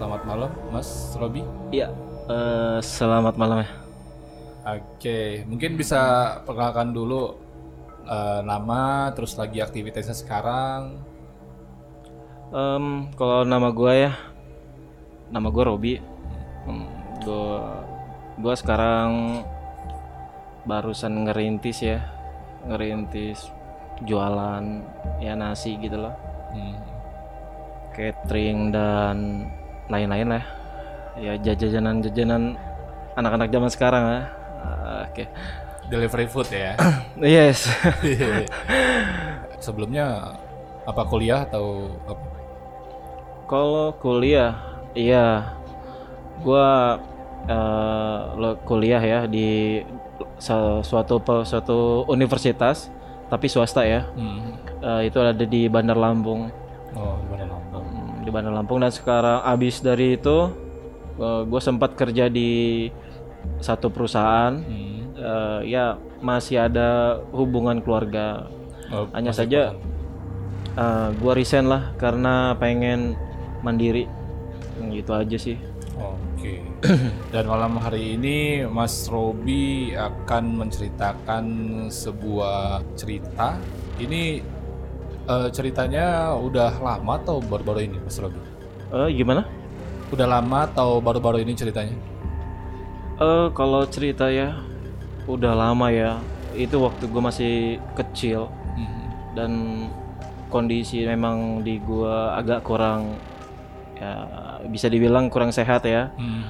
selamat malam Mas Robi. Iya, eh, selamat malam ya. Oke, mungkin bisa perkenalkan dulu eh, nama, terus lagi aktivitasnya sekarang. Em, kalau nama gua ya, nama gua Robi. Em, gua, gua sekarang barusan ngerintis ya, ngerintis jualan ya nasi gitu loh, Hmm. catering dan lain-lain lah. Ya jajanan-jajanan anak-anak zaman sekarang ya. Ah, Oke, Delivery food ya. yes. Sebelumnya apa kuliah atau apa? Kalau kuliah, iya, gua lo kuliah ya di suatu suatu universitas, tapi swasta ya. Hmm. Eh, itu ada di Bandar Lampung, Oh, di Bandar Lampung dan sekarang abis dari itu, gue sempat kerja di satu perusahaan. Hmm. Eh, ya masih ada hubungan keluarga. Oh, Hanya saja kosan. eh, gua resign lah karena pengen mandiri. Gitu aja sih. Oke. Dan malam hari ini Mas Robi akan menceritakan sebuah cerita. Ini eh, ceritanya udah lama atau baru-baru ini Mas Robi? Eh gimana? Udah lama atau baru-baru ini ceritanya? Eh kalau cerita ya udah lama ya. Itu waktu gue masih kecil Hmm. dan kondisi memang di gua agak kurang ya bisa dibilang kurang sehat ya. Hmm.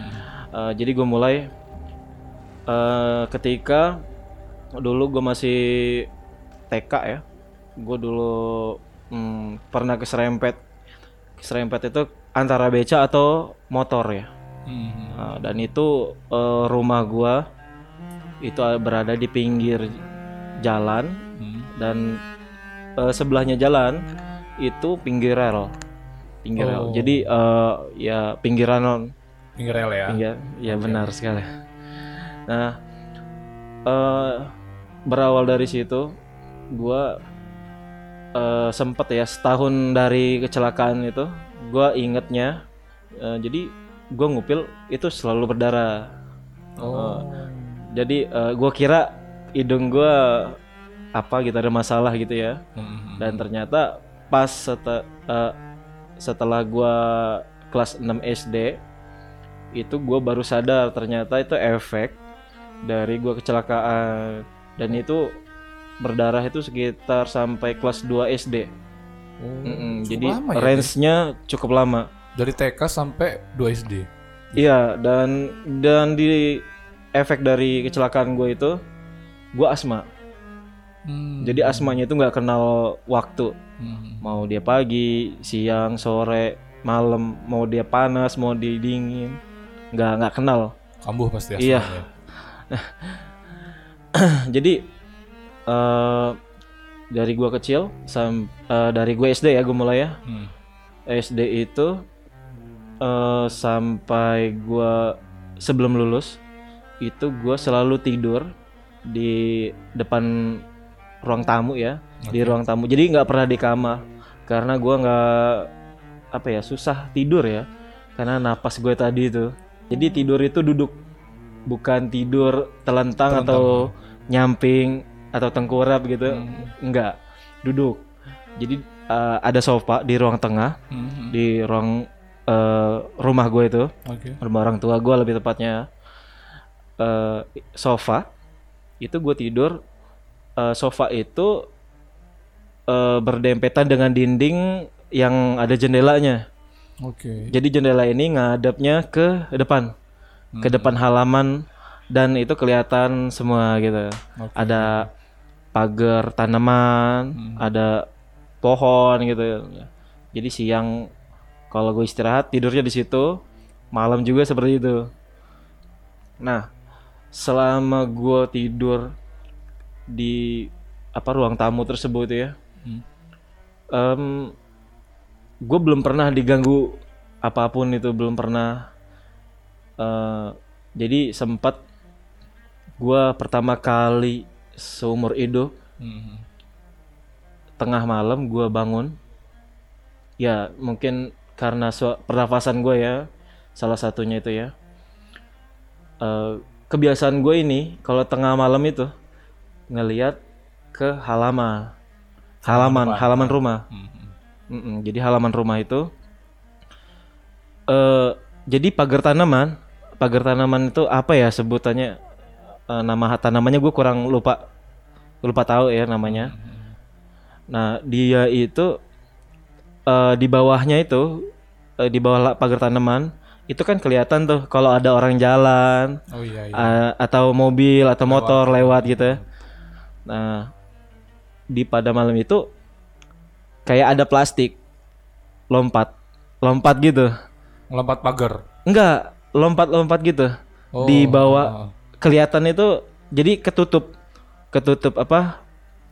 Eh, jadi gue mulai eh ketika dulu gue masih TK ya. Gue dulu hmm, pernah keserempet. Keserempet itu antara beca atau motor ya. Hmm. Nah, dan itu eh, rumah gua itu berada di pinggir jalan Hmm. dan eh, sebelahnya jalan itu pinggir rel. Pinggir Oh. rel. Jadi eh, ya pinggiran Pinggir rel ya. pinggir ya benar sekali. Nah, eh berawal dari situ gua eh, sempet ya setahun dari kecelakaan itu gua ingetnya eh, jadi gua ngupil itu selalu berdarah. Oh. Jadi eh, gua kira hidung gua apa gitu ada masalah gitu ya. Hmm. Dan ternyata pas sete- eh, setelah gua kelas 6 SD itu gua baru sadar ternyata itu efek dari gua kecelakaan dan itu berdarah itu sekitar sampai kelas 2 SD. Oh, Mm-mm, cukup Jadi lama ya, range-nya cukup lama. dari TK sampai 2 SD. Iya, dan dan di efek dari kecelakaan gue itu gua asma. Hmm. Jadi asmanya itu nggak kenal waktu. Hmm. Mau dia pagi, siang, sore, malam, mau dia panas, mau dia dingin, nggak nggak kenal. Kambuh pasti Iya. asmanya. Jadi eh dari gua kecil sam eh, dari gue SD ya gue mulai ya. Hmm. SD itu eh sampai gua sebelum lulus itu gua selalu tidur di depan ruang tamu ya, di ruang tamu. Jadi nggak pernah di kamar karena gua nggak apa ya susah tidur ya karena napas gue tadi itu. Jadi tidur itu duduk bukan tidur telentang, atau nyamping atau tengkurap gitu. Enggak, duduk. Jadi eh, ada sofa di ruang tengah Hmm. di ruang eh, rumah gue itu Oke. rumah orang tua gue lebih tepatnya eh, sofa itu gue tidur eh, sofa itu eh, berdempetan dengan dinding yang ada jendelanya Oke. jadi jendela ini ngadapnya ke depan ke depan halaman dan itu kelihatan semua gitu Oke. ada pagar tanaman, ada pohon gitu. Jadi siang kalau gue istirahat tidurnya di situ, malam juga seperti itu. Nah, selama gue tidur di apa ruang tamu tersebut ya, Hmm. em, gue belum pernah diganggu apa pun itu belum pernah. Eh, jadi sempat gue pertama kali seumur hidup Hmm. tengah malam gue bangun. Ya mungkin karena pernafasan gue ya salah satunya itu ya. Eh, kebiasaan gue ini kalau tengah malam itu ngelihat ke halaman. Halaman halaman rumah. Hmm. Mm-mm, jadi halaman rumah itu eh jadi pagar tanaman pagar tanaman itu apa ya sebutannya Eh, nama tanamannya gue kurang lupa. Lupa tahu ya namanya. Nah dia itu eh di bawahnya itu eh, di bawah pagar tanaman itu kan kelihatan tuh kalau ada orang jalan Oh iya iya. eh, atau mobil atau motor lewat gitu nah di pada malam itu kayak ada plastik lompat lompat gitu. Melompat pagar. enggak lompat-lompat gitu. Oh, di bawah oh. Kelihatan itu jadi ketutup ketutup apa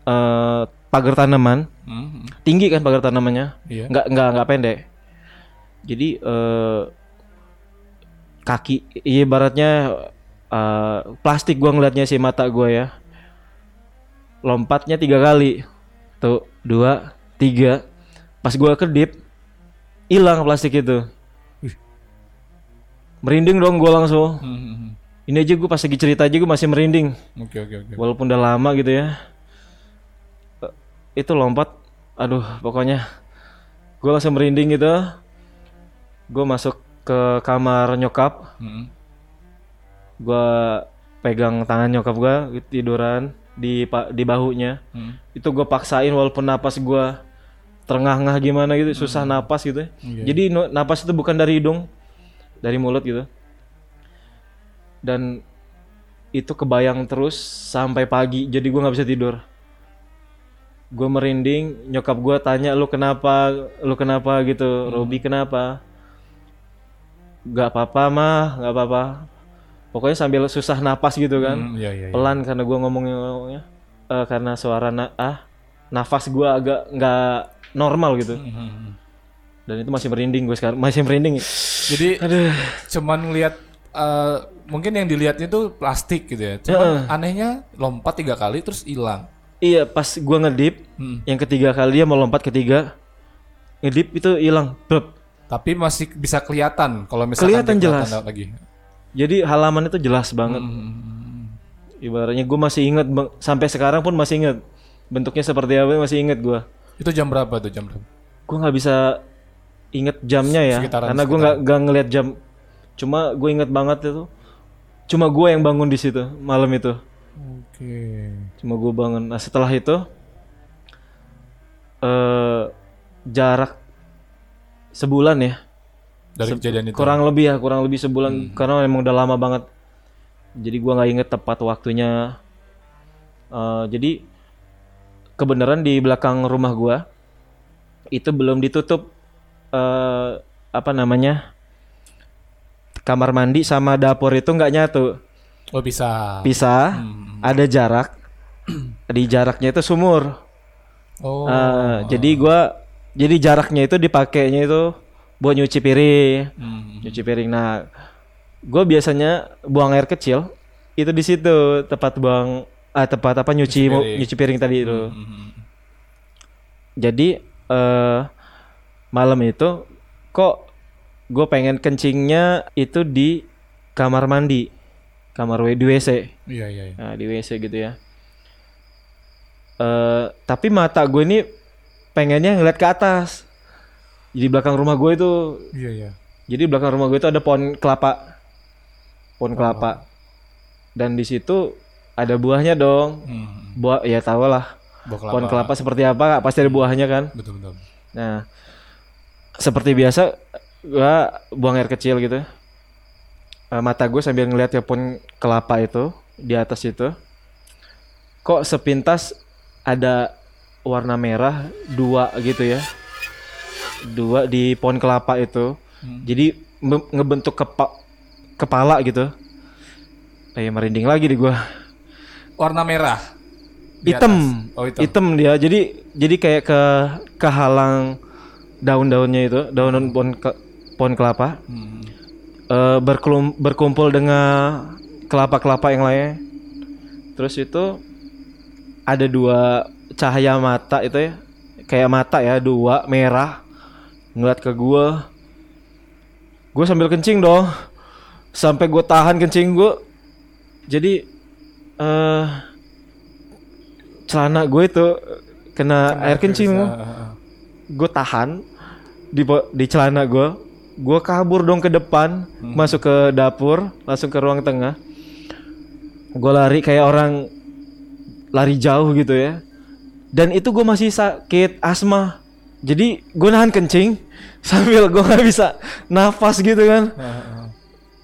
eh pagar tanaman. Hmm, hmm. tinggi kan pagar tanamannya? Iya. nggak nggak nggak pendek. Jadi eh kaki ibaratnya eh, plastik gua ngeliatnya si mata gua ya. Lompatnya tiga kali. Tuh dua tiga. Pas gua kedip hilang plastik itu. Merinding dong gua langsung. Hmm, hmm, hmm. Ini aja gua pas lagi cerita aja gua masih merinding. Oke oke oke. walaupun udah lama gitu ya. Eh, itu lompat. Aduh pokoknya. Gue langsung merinding gitu. Gue masuk ke kamar nyokap. Hmm, gue pegang tangan nyokap gue tiduran di di bahunya. Hmm. itu gue paksain walaupun napas gue terengah-engah gimana gitu susah napas gitu Iya. jadi napas itu bukan dari hidung dari mulut gitu dan itu kebayang terus sampai pagi. Jadi gua nggak bisa tidur. Gue merinding nyokap gue tanya lu kenapa? Lu kenapa? gitu. Robi kenapa? Nggak apa-apa mah. Nggak apa-apa. Pokoknya sambil susah napas gitu kan. Hmm, Iya iya. iya. pelan karena gua ngomongnya ngomongnya. Eh, karena suara na ah nafas gua agak nggak normal gitu. Hmm, hmm, hmm. dan itu masih merinding gue sekarang. Masih merinding. Jadi aduh. cuman ngelihat eh, mungkin yang dilihatnya tuh plastik gitu ya. Cuman anehnya lompat tiga kali terus hilang. iya pas gua ngedip Hmm. yang ketiga kali dia mau lompat ketiga ngedip itu hilang. Tapi masih bisa kelihatan kalau misalkan Kelihatan jelas. lagi. jadi halaman itu jelas banget Hmm, hmm, hmm. ibaratnya gue masih inget sampai sekarang pun masih inget bentuknya seperti apa masih inget gua Itu jam berapa tuh jam berapa? gue nggak bisa inget jamnya ya Sekitaran- karena gue nggak ngeliat jam cuma gue inget banget itu. Cuma gue yang bangun di situ malam itu. Oke. cuma gue bangun. Nah setelah itu eh jarak sebulan ya. Dari kejadian itu. kurang lebih ya kurang lebih sebulan. Karena memang udah lama banget. Jadi gua nggak inget tepat waktunya. Eh, jadi kebenaran di belakang rumah gua itu belum ditutup eh apa namanya kamar mandi sama dapur itu nggak nyatu Oh bisa. pisah Hmm. ada jarak di jaraknya itu sumur Oh. Eh, jadi gua jadi jaraknya itu dipakainya itu buat nyuci piring Hmm. nyuci piring. Nah, gue biasanya buang air kecil itu di situ tempat buang ah tempat apa nyuci mo- piring. nyuci piring tadi itu. Hmm. Jadi eh malam itu kok gue pengen kencingnya itu di kamar mandi, kamar di WC. Iya iya. iya. Nah, di WC gitu ya. Eh tapi mata gue ini pengennya ngeliat ke atas. Jadi belakang rumah gue itu Iya iya. Jadi di belakang rumah gue itu ada pohon kelapa. Pohon kelapa. Dan di situ ada buahnya dong. Hmm. Buah ya tau lah. Buah kelapa. Pohon kelapa seperti apa pasti ada buahnya kan. Betul betul. Nah, seperti biasa gua buang air kecil gitu. Eh, mata gue sambil ngeliat ya pohon kelapa itu di atas itu. Kok sepintas ada warna merah dua gitu ya. Dua di pohon kelapa itu. Hmm. Jadi ngebentuk kepa kepala gitu. Kayak merinding lagi di gua. Warna merah. Di Hitam. atas. Oh hitam. Hitam dia. Jadi jadi kayak ke kehalang daun-daunnya itu, daun pohon ke- pohon kelapa. Hmm. eh, berkelum- berkumpul dengan kelapa-kelapa yang lain. Terus itu ada dua cahaya mata itu ya, kayak mata ya dua merah ngeliat ke gua. gue sambil kencing dong sampai gue tahan kencing gue jadi eh celana gue itu kena, air kencing gua. gue tahan di di celana gue gue kabur dong ke depan masuk ke dapur langsung ke ruang tengah. Gue lari kayak orang lari jauh gitu ya. Dan itu gue masih sakit asma. Jadi gue nahan kencing sambil gue nggak bisa nafas gitu kan.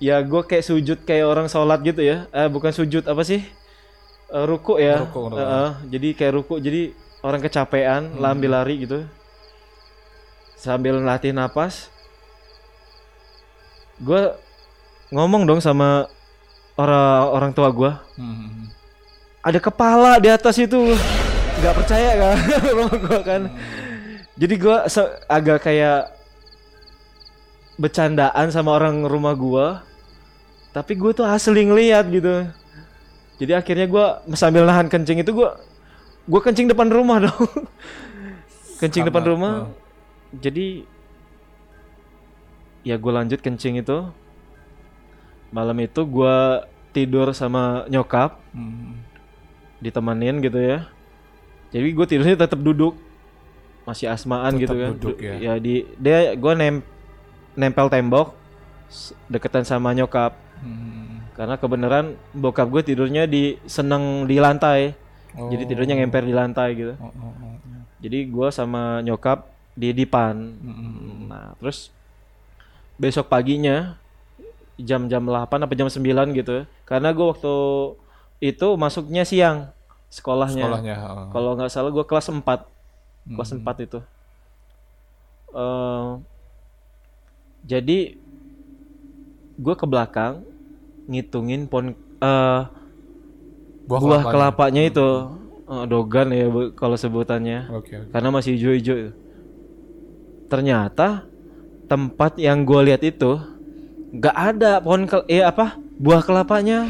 Ya gue kayak sujud kayak orang sholat gitu ya. Eh bukan sujud apa sih? Eh, ruku ya. Ruku, ruku. Eh, eh, jadi kayak ruku. Jadi orang kecapean lambil lari gitu. Sambil latih napas gue ngomong dong sama orang orang tua gue Hmm. ada kepala di atas itu. Nggak percaya kan? Gue kan. Jadi gue agak kayak bercandaan sama orang rumah gue tapi gue tuh asli ngeliat gitu. Jadi akhirnya gue sambil nahan kencing itu gue gue kencing depan rumah dong. Kencing Sama, depan rumah. oh. jadi ya gue lanjut kencing itu malam itu gue tidur sama nyokap Hmm. ditemenin gitu ya. Jadi gue tidurnya tetap duduk, masih asmaan Tetap gitu kan. duduk Du- ya. di dia gue nem nempel tembok deketan sama nyokap Hmm. karena kebenaran bokap gue tidurnya di seneng di lantai. Jadi tidurnya ngemper di lantai gitu. Oh, oh, oh, oh. Jadi gue sama nyokap di dipan. Hmm. Nah, terus besok paginya jam-jam 8 apa jam 9 gitu. Karena gue waktu itu masuknya siang sekolahnya. Sekolahnya. oh. Kalau nggak salah gue kelas 4. Kelas Hmm. 4 itu. Eh, jadi gue ke belakang ngitungin pon eh Buah, buah, kelapanya. kelapanya itu Eh, dogan ya kalau sebutannya Oke. oke. karena masih hijau-hijau. Ternyata tempat yang gue lihat itu nggak ada pohon kel eh apa buah kelapanya.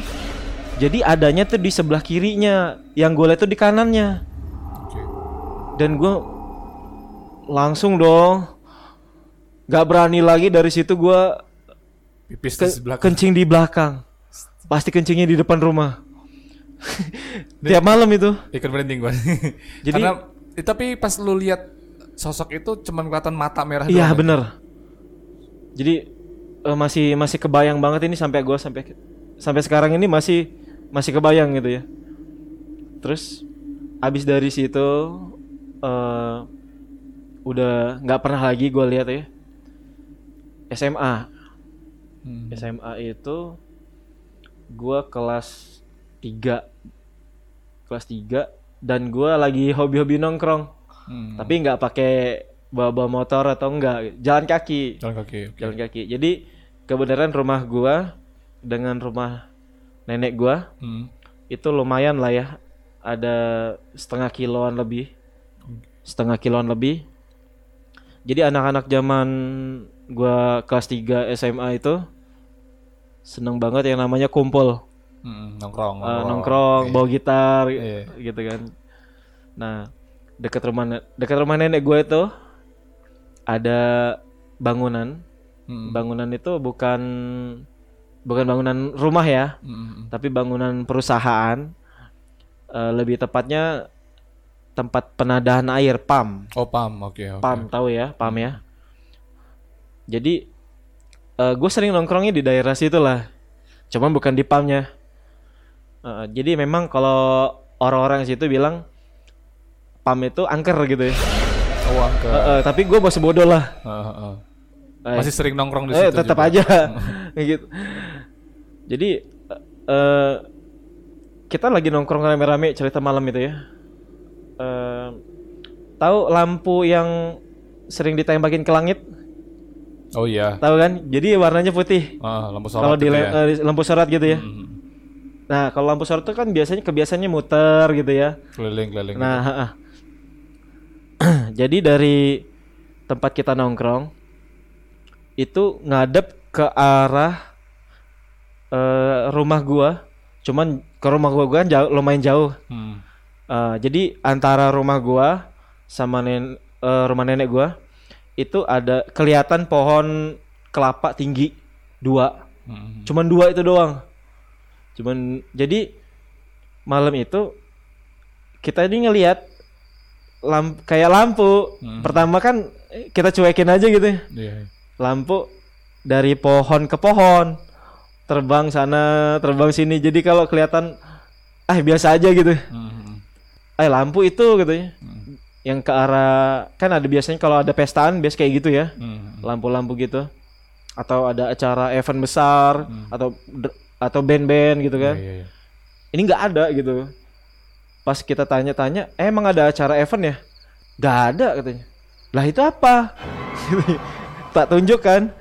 Jadi adanya tuh di sebelah kirinya, yang gue lihat tuh di kanannya. Oke. Dan gue langsung dong, nggak berani lagi dari situ gue Pipis ke- di kencing di belakang. Pasti kencingnya di depan rumah. Tiap malam itu. Ikut merinding gua. Jadi- Karena eh, tapi pas lu lihat sosok itu cuman kelihatan mata merah Iya doang ya? bener. Jadi eh, masih masih kebayang banget ini sampai gua sampai sampai sekarang ini masih masih kebayang gitu ya. Terus abis dari situ eh udah nggak pernah lagi gua lihat ya. SMA Hmm. SMA itu gua kelas 3 kelas 3 dan gua lagi hobi-hobi nongkrong Hmm. tapi nggak pakai bawa-bawa motor atau enggak jalan kaki Jalan kaki. oke. jalan kaki jadi kebenaran rumah gua dengan rumah nenek gua Hmm. itu lumayan lah ya ada setengah kiloan lebih setengah kiloan lebih jadi anak-anak zaman gua kelas 3 SMA itu seneng banget yang namanya kumpul Hmm, nongkrong. Eh, nongkrong bawa gitar Iya. gitu kan nah dekat rumah dekat rumah nenek gue itu ada bangunan Hmm. bangunan itu bukan bukan bangunan rumah ya Hmm. tapi bangunan perusahaan Eh, lebih tepatnya tempat penadahan air pam Oh, pam. Oke, oke. pam tahu ya pam ya jadi gue sering nongkrongnya di daerah situ lah cuman bukan di pamnya Eh, jadi memang kalau orang-orang situ bilang pam itu angker gitu ya Oh, angke. Eh, eh, tapi gue masih bodoh lah Heeh, heeh. Eh, Masih sering nongkrong di eh, situ. tetap juga. aja gitu jadi eh kita lagi nongkrong rame-rame cerita malam itu ya Eh tahu lampu yang sering ditembakin ke langit Oh iya. tahu kan jadi warnanya putih Ah, lampu kalau sorot di itu le- ya. eh, lampu sorot gitu ya Hmm. nah kalau lampu sorot itu kan biasanya kebiasaannya muter gitu ya Keliling-keliling. Nah, ha-ha. Jadi dari tempat kita nongkrong itu ngadep ke arah eh, rumah gua. Cuman ke rumah gua gua kan jauh, lumayan jauh. Hmm. Eh, jadi antara rumah gua sama nen, eh, rumah nenek gua itu ada kelihatan pohon kelapa tinggi dua Hmm. cuman dua itu doang cuman jadi malam itu kita ini ngelihat lamp kayak lampu Hmm. pertama kan eh, kita cuekin aja gitu ya. Iya. lampu dari pohon ke pohon terbang sana terbang sini jadi kalau kelihatan ah biasa aja gitu Hmm. eh lampu itu gitu ya Hmm. yang ke arah kan ada biasanya kalau ada pestaan biasa kayak gitu ya Hmm. lampu-lampu gitu atau ada acara event besar atau dr- atau band-band gitu kan Iya, iya. ini nggak ada gitu pas kita tanya-tanya "Eh, emang ada acara event ya? Nggak ada katanya. Lah itu apa? Tak tunjukkan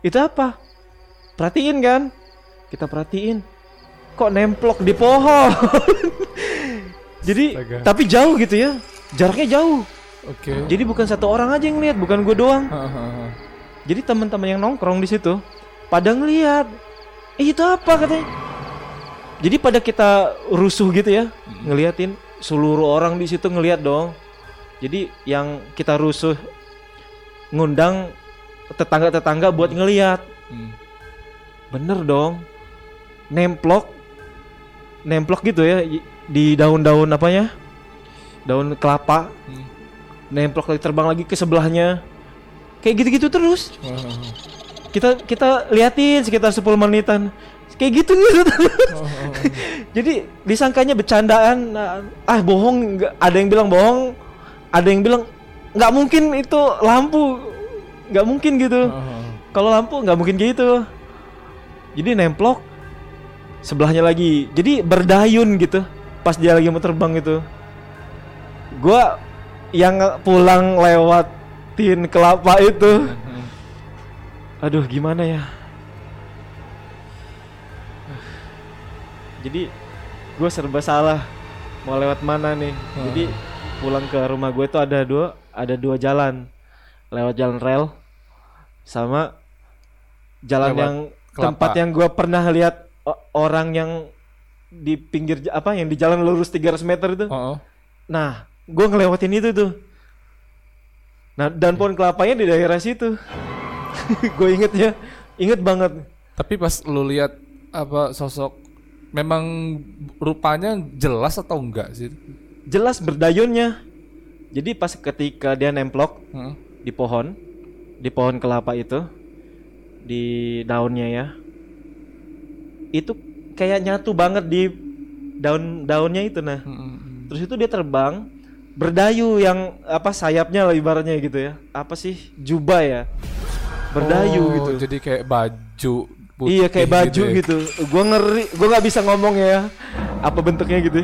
itu apa? Perhatiin kan? Kita perhatiin. Kok nemplok di pohon? Jadi Astaga. tapi jauh gitu ya. Jaraknya jauh. Oke. jadi bukan satu orang aja yang lihat bukan gue doang. Jadi teman-teman yang nongkrong di situ pada ngeliat, eh, itu apa? katanya? Jadi pada kita rusuh gitu ya, ngeliatin seluruh orang di situ ngeliat dong. Jadi yang kita rusuh ngundang tetangga-tetangga buat ngeliat, Hmm. bener dong, nemplok, nemplok gitu ya di daun-daun apa ya, daun kelapa, Hmm. nemplok lagi terbang lagi ke sebelahnya, kayak gitu-gitu terus. Hahaha. kita kita liatin sekitar 10 menitan kayak gitu gitu jadi disangkanya bercandaan nah, ah bohong ada yang bilang bohong ada yang bilang nggak mungkin itu lampu nggak mungkin gitu. Hahaha. kalau lampu nggak mungkin gitu. Jadi nemplok sebelahnya lagi. Jadi berdayun gitu pas dia lagi mau terbang itu gua yang pulang lewatin kelapa itu. Aduh gimana ya Jadi gue serba salah Mau lewat mana nih. Jadi pulang ke rumah gue itu ada dua Ada dua jalan. Lewat jalan rel Sama Jalan Lewat yang kelapa. Tempat yang gue pernah lihat Orang yang Di pinggir apa yang di jalan lurus 300 meter itu. Oh, oh. Nah gue ngelewatin itu tuh. Nah dan pohon kelapanya di daerah situ. Gue inget ya inget banget. Tapi pas lu lihat apa sosok memang rupanya jelas atau enggak sih? jelas berdayunnya jadi pas ketika dia nemplok Hmm. di pohon di pohon kelapa itu di daunnya ya itu kayak nyatu banget di daun-daunnya itu nah Hmm. terus itu dia terbang berdayu yang apa sayapnya lah ibaratnya gitu ya apa sih jubah ya berdayu Oh, gitu Jadi kayak baju putih iya kayak baju ya. gitu, gua ngeri gua nggak bisa ngomong ya apa bentuknya gitu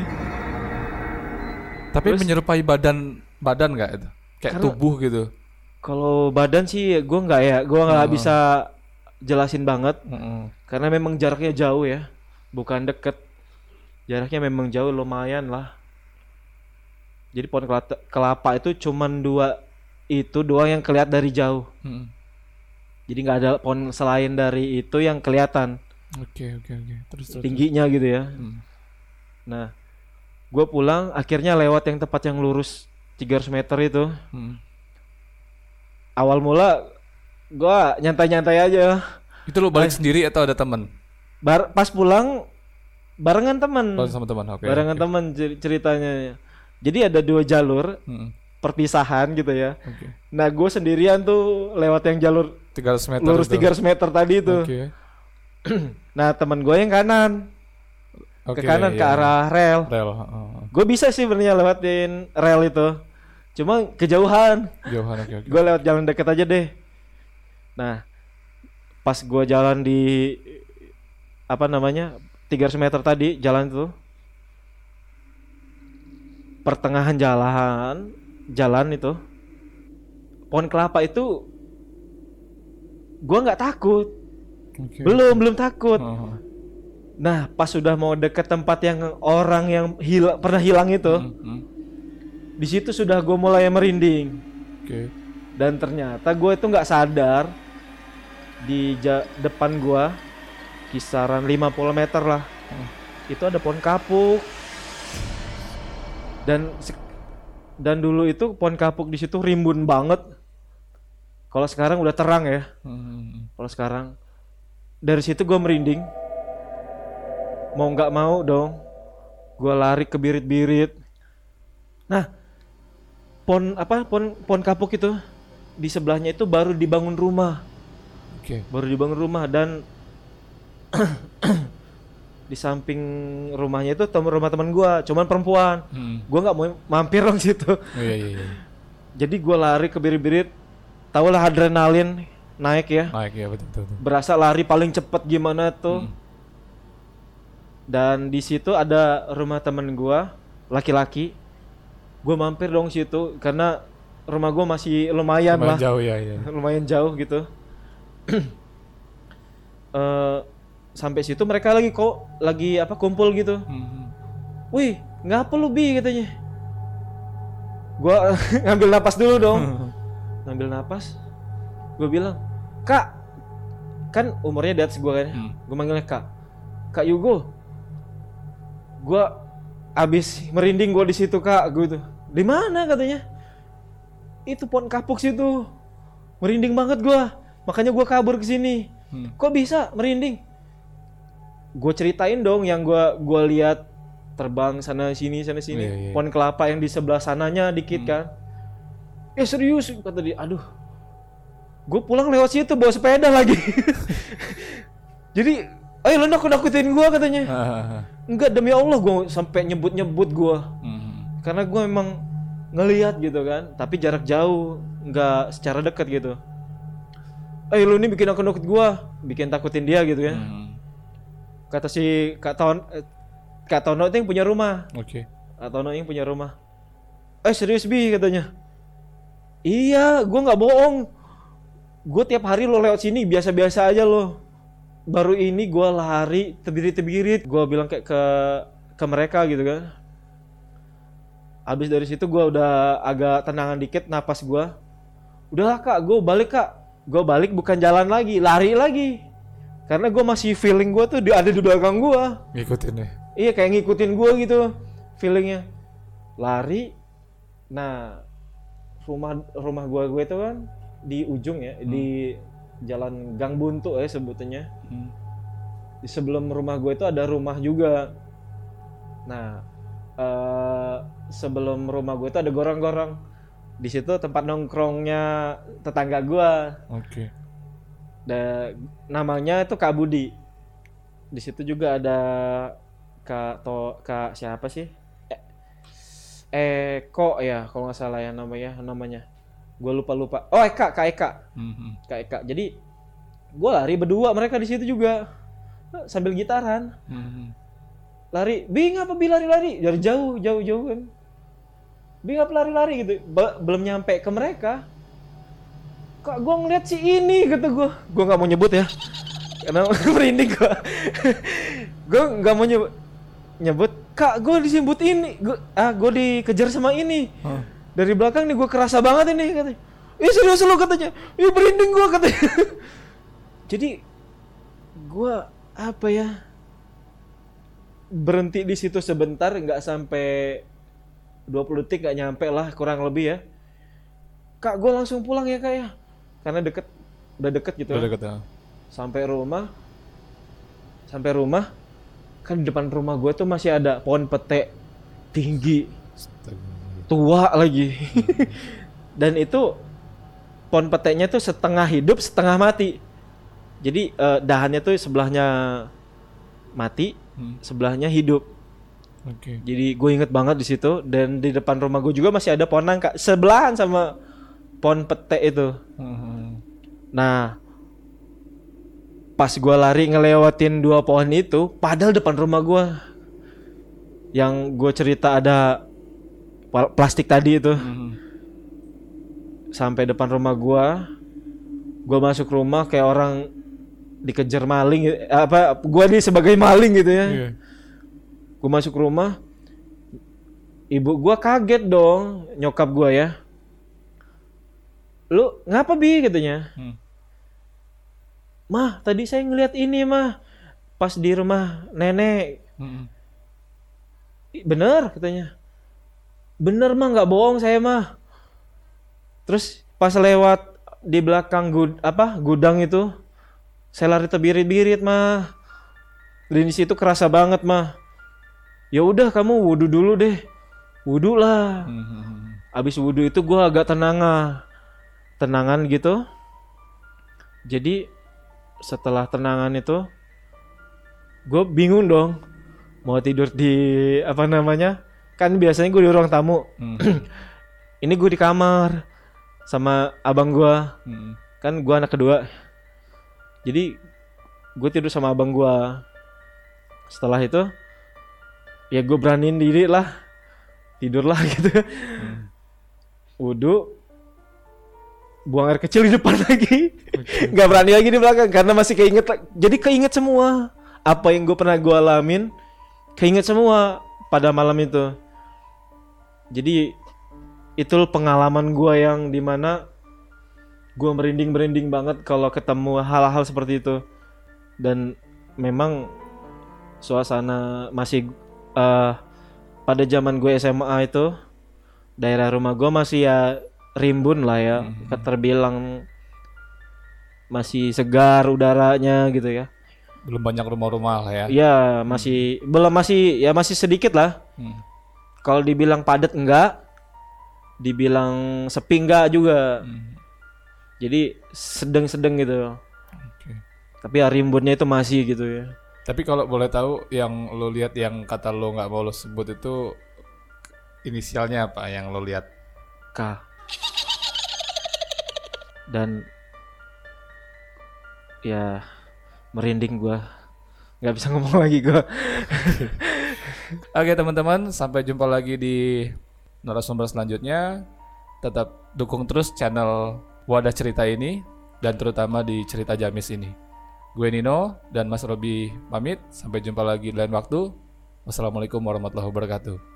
Tapi Terus- menyerupai badan badan enggak itu? Kayak Karena- tubuh gitu. Kalau badan sih gue nggak ya, gue nggak Hmm. bisa jelasin banget Mm-mm. karena memang jaraknya jauh ya, bukan deket. Jaraknya memang jauh lumayan lah. Jadi pohon kelapa, kelapa itu cuman dua itu doang yang kelihatan dari jauh. Mm-mm. Jadi nggak ada pohon selain dari itu yang kelihatan Oke oke oke. Terus terus. tingginya gitu ya. Hmm. Nah, gue pulang akhirnya lewat yang tempat yang lurus 300 meter itu. Hmm. Awal mula gue nyantai-nyantai aja. Itu lu balik sendiri atau ada teman? Bar pas pulang barengan teman. Balik sama teman. Oke. barengan oke. teman cer- ceritanya. Jadi ada dua jalur Mm-mm. Perpisahan gitu ya. Oke. Nah gue sendirian tuh lewat yang jalur 300 meter. lurus itu. 300 meter tadi itu. Oke. Nah teman gue yang kanan Oke, ke kanan ke iya. arah rel. rel. oh, Gue bisa sih sebenarnya lewatin rel itu. Cuma kejauhan. Jauhan oke oke. Gue lewat jalan deket aja deh. Nah pas gue jalan di apa namanya 300 meter tadi jalan itu pertengahan jalan jalan itu pohon kelapa itu gua nggak takut Oke. belum belum takut Oh, nah pas sudah mau deket tempat yang orang yang hilang pernah hilang itu mm, mm. di situ sudah gue mulai merinding Oke. dan ternyata gue itu nggak sadar di ja- depan gua kisaran 50 meter lah Hmm. itu ada pohon kapuk dan dan dulu itu pohon kapuk di situ rimbun banget Kalau sekarang udah terang ya. Hmm. Kalau sekarang dari situ gue merinding. Mau nggak mau dong, gue lari ke birit-birit. Nah, pon apa pon pon kapuk itu di sebelahnya itu baru dibangun rumah, Oke. baru dibangun rumah dan di samping rumahnya itu tem rumah teman gue, cuman perempuan. Hmm. Gue nggak mau mampir dong situ. Oh, iya iya iya. Jadi gue lari ke birit-birit, tau lah adrenalin naik ya. Naik ya betul betul. betul. berasa lari paling cepet gimana tuh. Hmm. Dan di situ ada rumah temen gua, laki-laki. Gua mampir dong situ karena rumah gua masih lumayan Lumayan lah, jauh ya ya. lumayan jauh gitu. Eh sampai situ mereka lagi kok lagi apa kumpul gitu. Hmm. Wih, ngapa lu bi katanya? Gua ngambil napas dulu dong. ngambil napas. Gue bilang, "Kak, kan umurnya di atas gua kan. ya? Hmm. Gue manggilnya Kak. Kak Yugo. Gua abis merinding gua di situ, Kak, gitu. Di mana katanya? Itu pohon kapuk situ. Merinding banget gua. Makanya gua kabur ke sini. Hmm. Kok bisa merinding? Gue ceritain dong yang gua gua lihat terbang sana sini sana sini. Iya, iya. Pohon kelapa yang di sebelah sananya dikit kan. Eh serius kata dia. Aduh. Gue pulang lewat situ bawa sepeda lagi. Jadi, ayo lo nakut-nakutin gua katanya. Ah, Enggak demi Allah gua sampai nyebut-nyebut gua. hmm. Karena gua memang ngelihat gitu kan, tapi jarak jauh, nggak secara dekat gitu. Eh lu ini bikin aku nakut gua, bikin takutin dia gitu ya. Hmm. Kata si Kak Ton eh, Kak Tono itu yang punya rumah. Oke. Kak Tono yang punya rumah. Eh serius bi katanya. Iya, gua nggak bohong. Gue tiap hari lo lewat sini biasa-biasa aja lo. Baru ini gua lari tebirit-tebirit. Gua bilang kayak ke ke mereka gitu kan. Habis dari situ gua udah agak tenangan dikit napas gua. Udahlah kak, gue balik kak. Gue balik bukan jalan lagi, lari lagi. Karena gue masih feeling gue tuh ada di belakang gua. Ngikutin ya. Iya kayak ngikutin gue gitu feelingnya. Lari. Nah rumah rumah gua gue itu kan di ujung ya di jalan Gang Buntu ya sebutannya. Hmm. Di sebelum rumah gue itu ada rumah juga. Nah eh sebelum rumah gue itu ada gorong-gorong. Di situ tempat nongkrongnya tetangga gua. Oke. Da, namanya itu Kak Budi. Di situ juga ada Kak To Kak siapa sih? Eh, Eko ya kalau nggak salah ya namanya namanya. Gue lupa lupa. Oh Eka Kak Eka Hmm. Kak Eka. Jadi gue lari berdua mereka di situ juga sambil gitaran Hmm. lari bing apa bi lari-lari dari jauh jauh jauh kan bing apa lari-lari gitu Ba- belum nyampe ke mereka kak gue ngeliat si ini kata gue gue nggak mau nyebut ya. Karena merinding gue gue nggak mau nyebut nyebut. Kak gue disebut ini. Gue ah gue dikejar sama ini. Hah. dari belakang nih gue kerasa banget ini katanya. Ih serius lu katanya. Ih merinding gue katanya. Jadi gue apa ya? Berhenti di situ sebentar nggak sampai 20 detik nggak nyampe lah kurang lebih ya. Kak gue langsung pulang ya kak ya karena deket udah deket gitu Udah ya. deket ya. sampai rumah sampai rumah kan di depan rumah gue tuh masih ada pohon pete tinggi tua lagi dan itu pohon peteknya tuh setengah hidup setengah mati jadi eh, dahannya tuh sebelahnya mati Hmm. sebelahnya hidup Oke. jadi gue inget banget di situ dan di depan rumah gue juga masih ada pohon nangka sebelahan sama pohon petek itu Hmm. nah pas gue lari ngelewatin dua pohon itu padahal depan rumah gue yang gue cerita ada plastik tadi itu Hmm. sampai depan rumah gua gua masuk rumah kayak orang dikejar maling apa gua nih sebagai maling gitu ya Iya. gua masuk rumah ibu gua kaget dong nyokap gua ya lu ngapa bi? Katanya. Hmm. mah tadi saya ngeliat ini mah. Pas di rumah nenek. Hmm. Bener katanya. Bener mah. Nggak bohong saya mah. Terus pas lewat di belakang gud apa gudang itu saya lari terbirit-birit mah. Di situ kerasa banget mah. Ya udah kamu wudhu dulu deh. Wudhu lah. Hmm. abis wudhu itu gua agak tenangan tenangan gitu. Jadi setelah tenangan itu gue bingung dong mau tidur di apa namanya kan biasanya gue di ruang tamu. Hmm. ini gue di kamar sama abang gua. Hmm. kan gua anak kedua. Jadi gue tidur sama abang gua. Setelah itu ya gue beraniin diri lah tidur lah gitu wudhu buang air kecil di depan lagi. Nggak berani lagi di belakang karena masih keinget jadi keinget semua apa yang gue pernah gue alamin. Keinget semua pada malam itu. Jadi itu pengalaman gua yang di mana gua merinding merinding banget kalau ketemu hal-hal seperti itu. Dan memang suasana masih eh, pada zaman gue SMA itu daerah rumah gua masih ya rimbun lah ya terbilang masih segar udaranya gitu ya Belum banyak rumah-rumah lah ya. ya masih belum masih ya masih sedikit lah Hmm. kalau dibilang padat enggak dibilang sepi enggak juga Hmm. jadi sedang-sedang gitu Oke. tapi ya rimbunnya itu masih gitu ya Tapi kalau boleh tahu yang lo lihat yang kata lo nggak mau lo sebut itu inisialnya apa yang lo lihat? K dan ya merinding gua nggak bisa ngomong lagi gua Oke teman-teman, sampai jumpa lagi di narasumber selanjutnya. Tetap dukung terus channel Wadah Cerita ini dan terutama di Cerita Jamis ini. Gue Nino dan Mas Robi pamit. Sampai jumpa lagi di lain waktu. Wassalamualaikum warahmatullahi wabarakatuh.